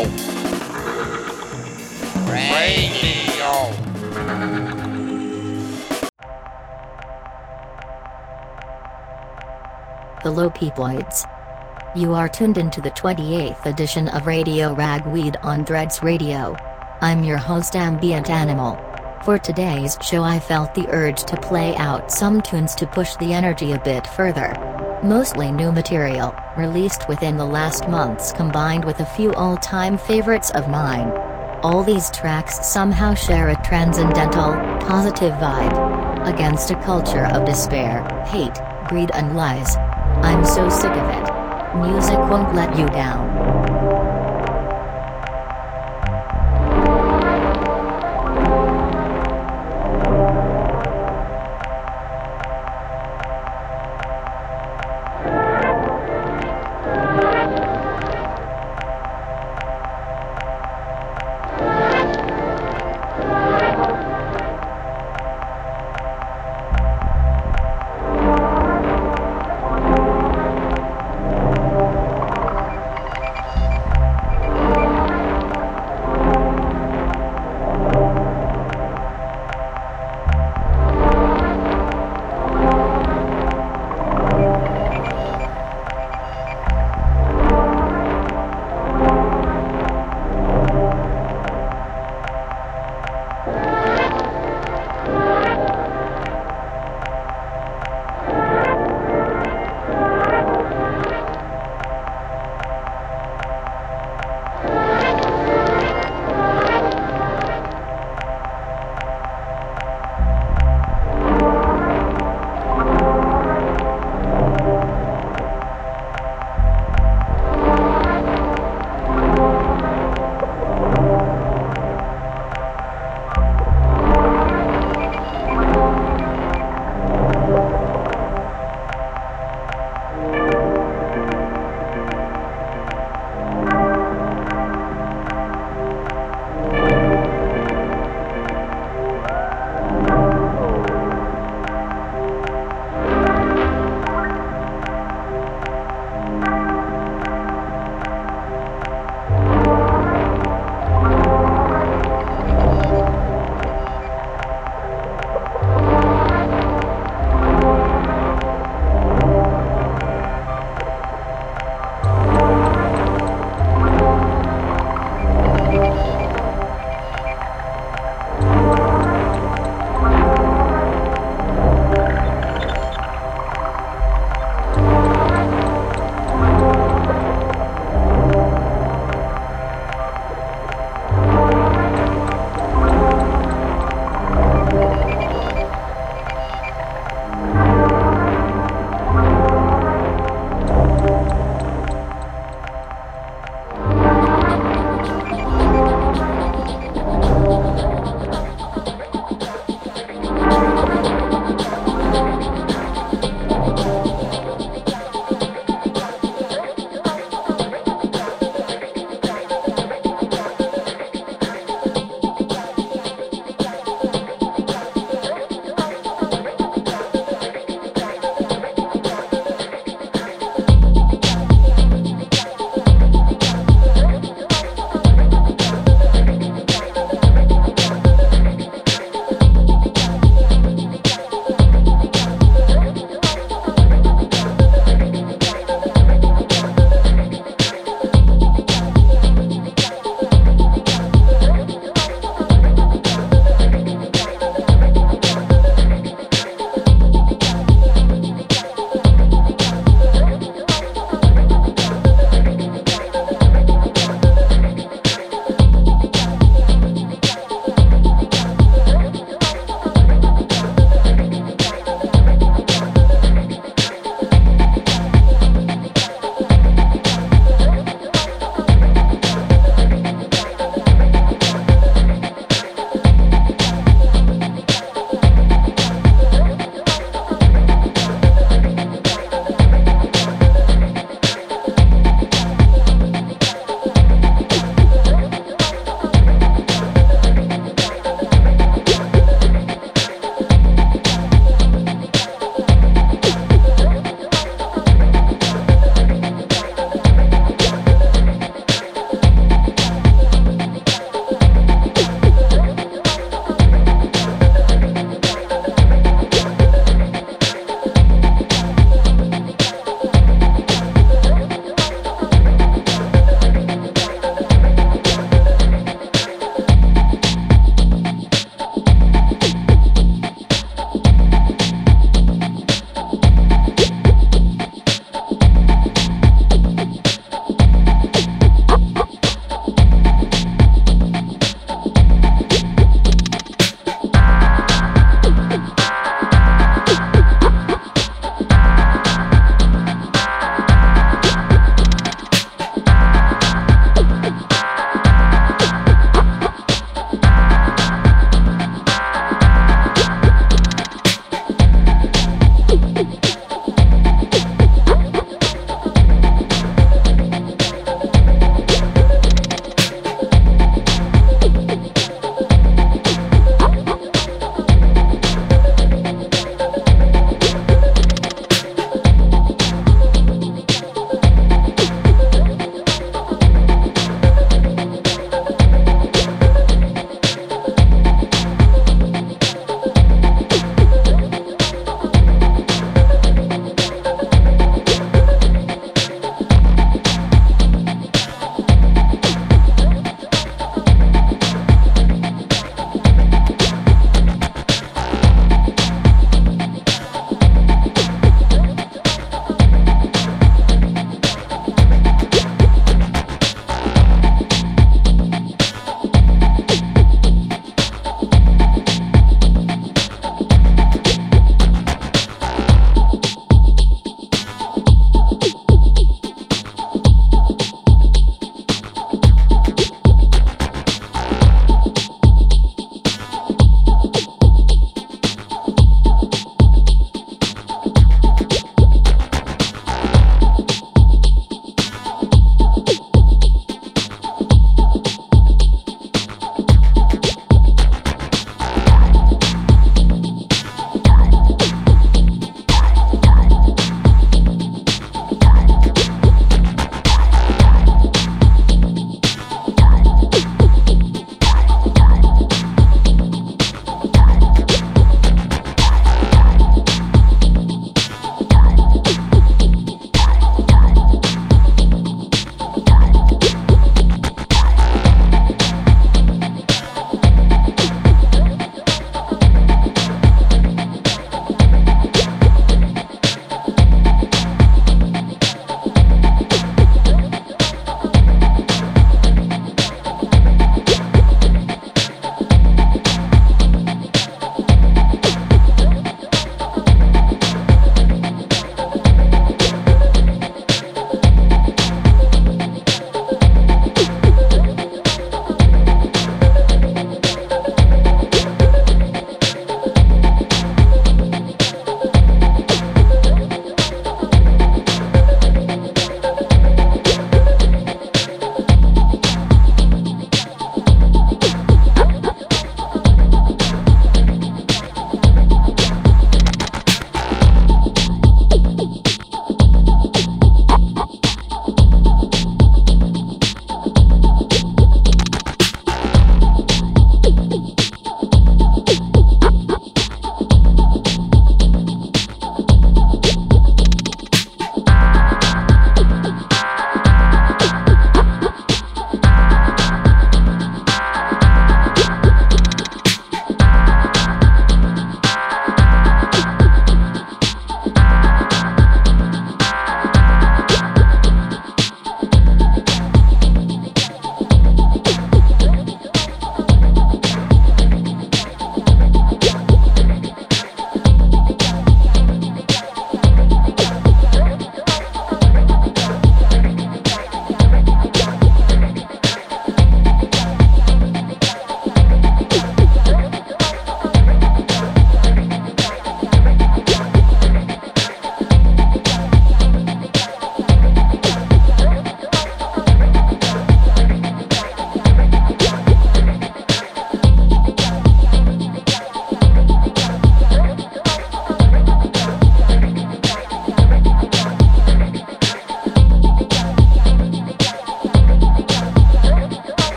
Radio. Radio. Hello. You are tuned into the 28th edition of Radio Ragweed on Threads Radio. I'm your host Ambient Animal. For today's show I felt the urge to play out some tunes to push the energy a bit further. Mostly new material, released within the last months combined with a few all-time favorites of mine. All these tracks somehow share a transcendental, positive vibe. Against a culture of despair, hate, greed and lies. I'm so sick of it. Music won't let you down.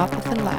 Is not with the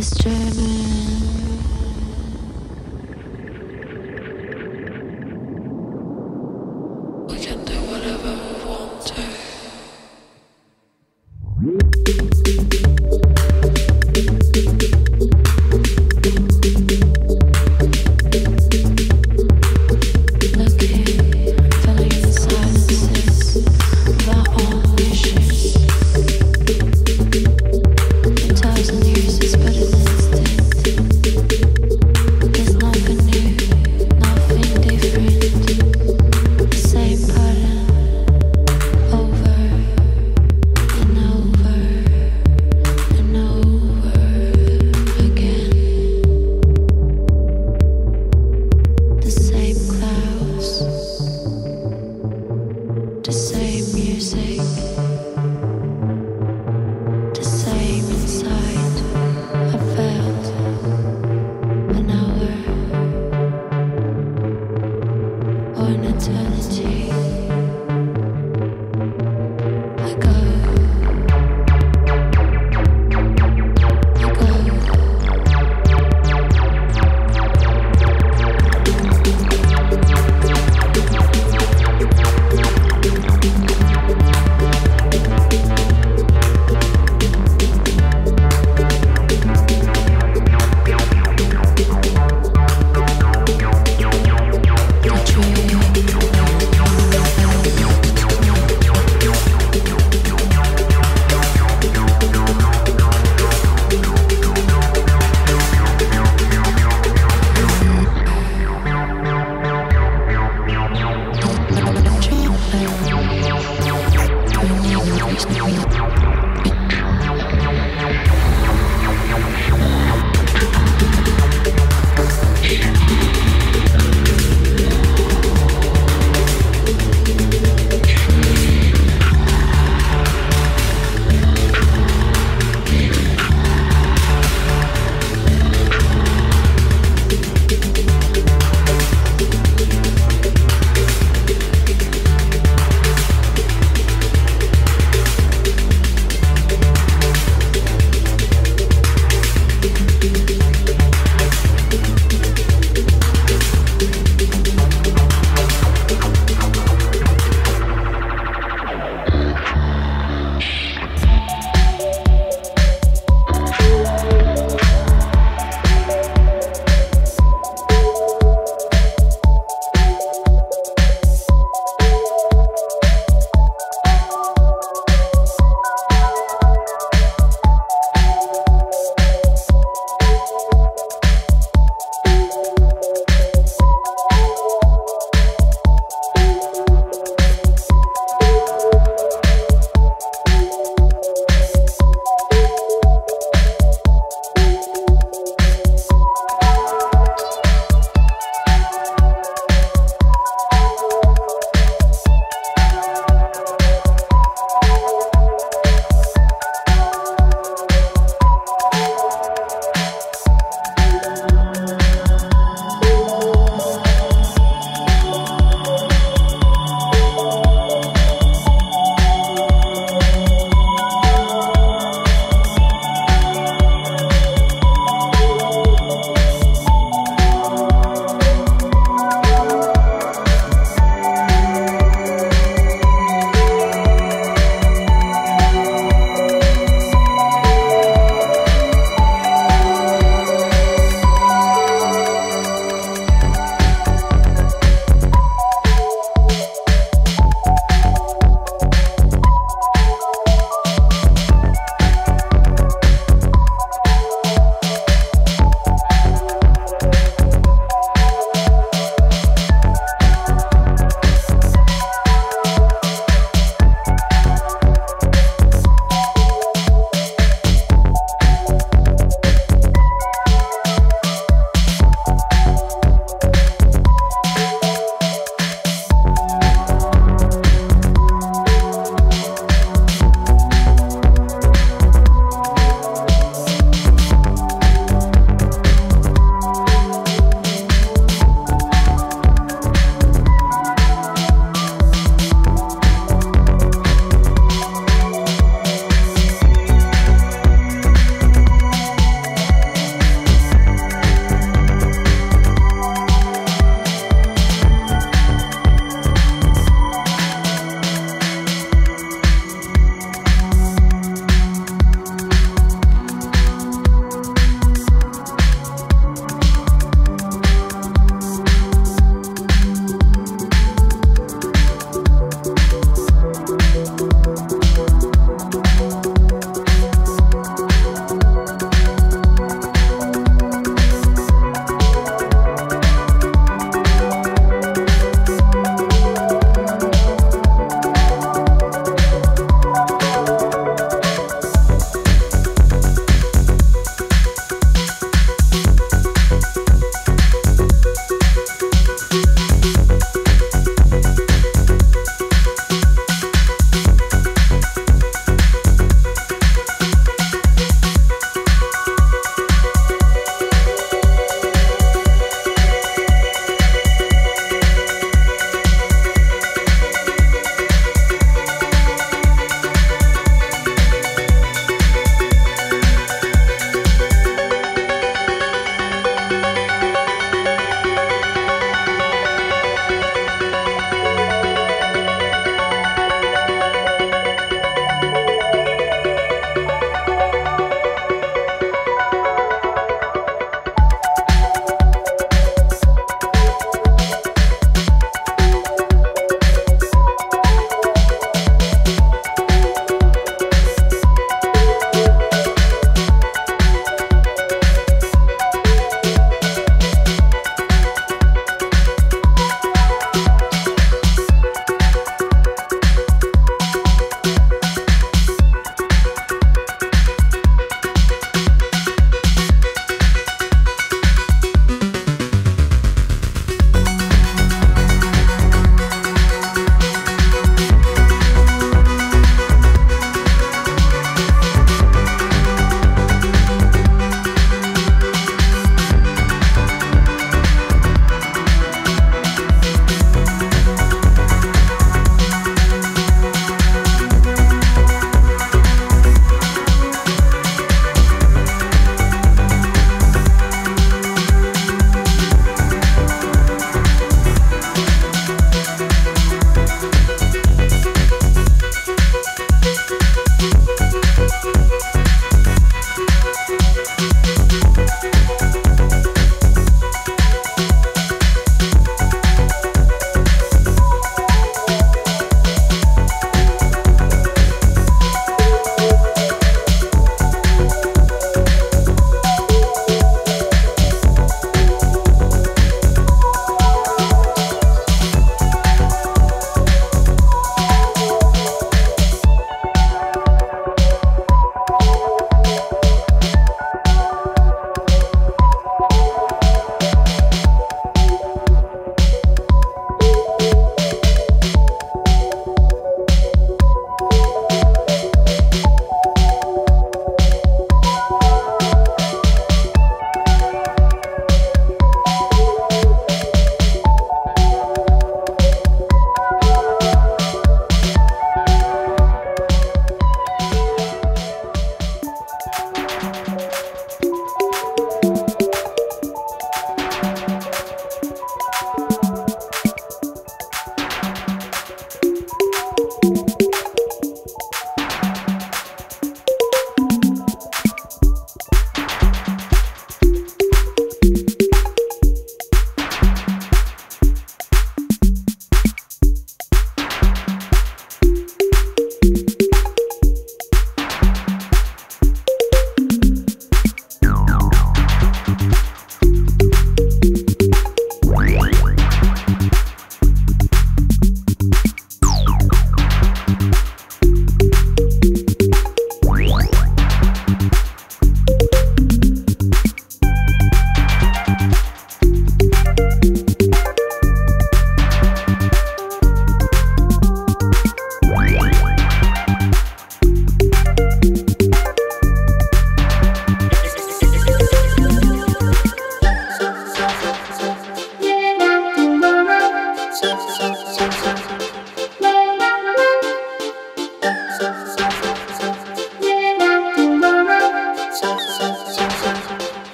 light.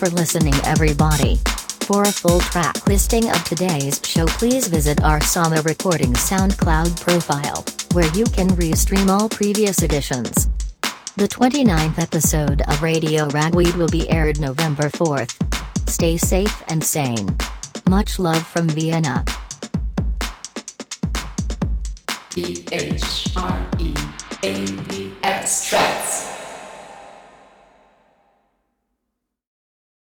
For listening, everybody. For a full track listing of today's show, please visit our Sama Recording SoundCloud profile, where you can restream all previous editions. The 29th episode of Radio Ragweed will be aired November 4th. Stay safe and sane. Much love from Vienna.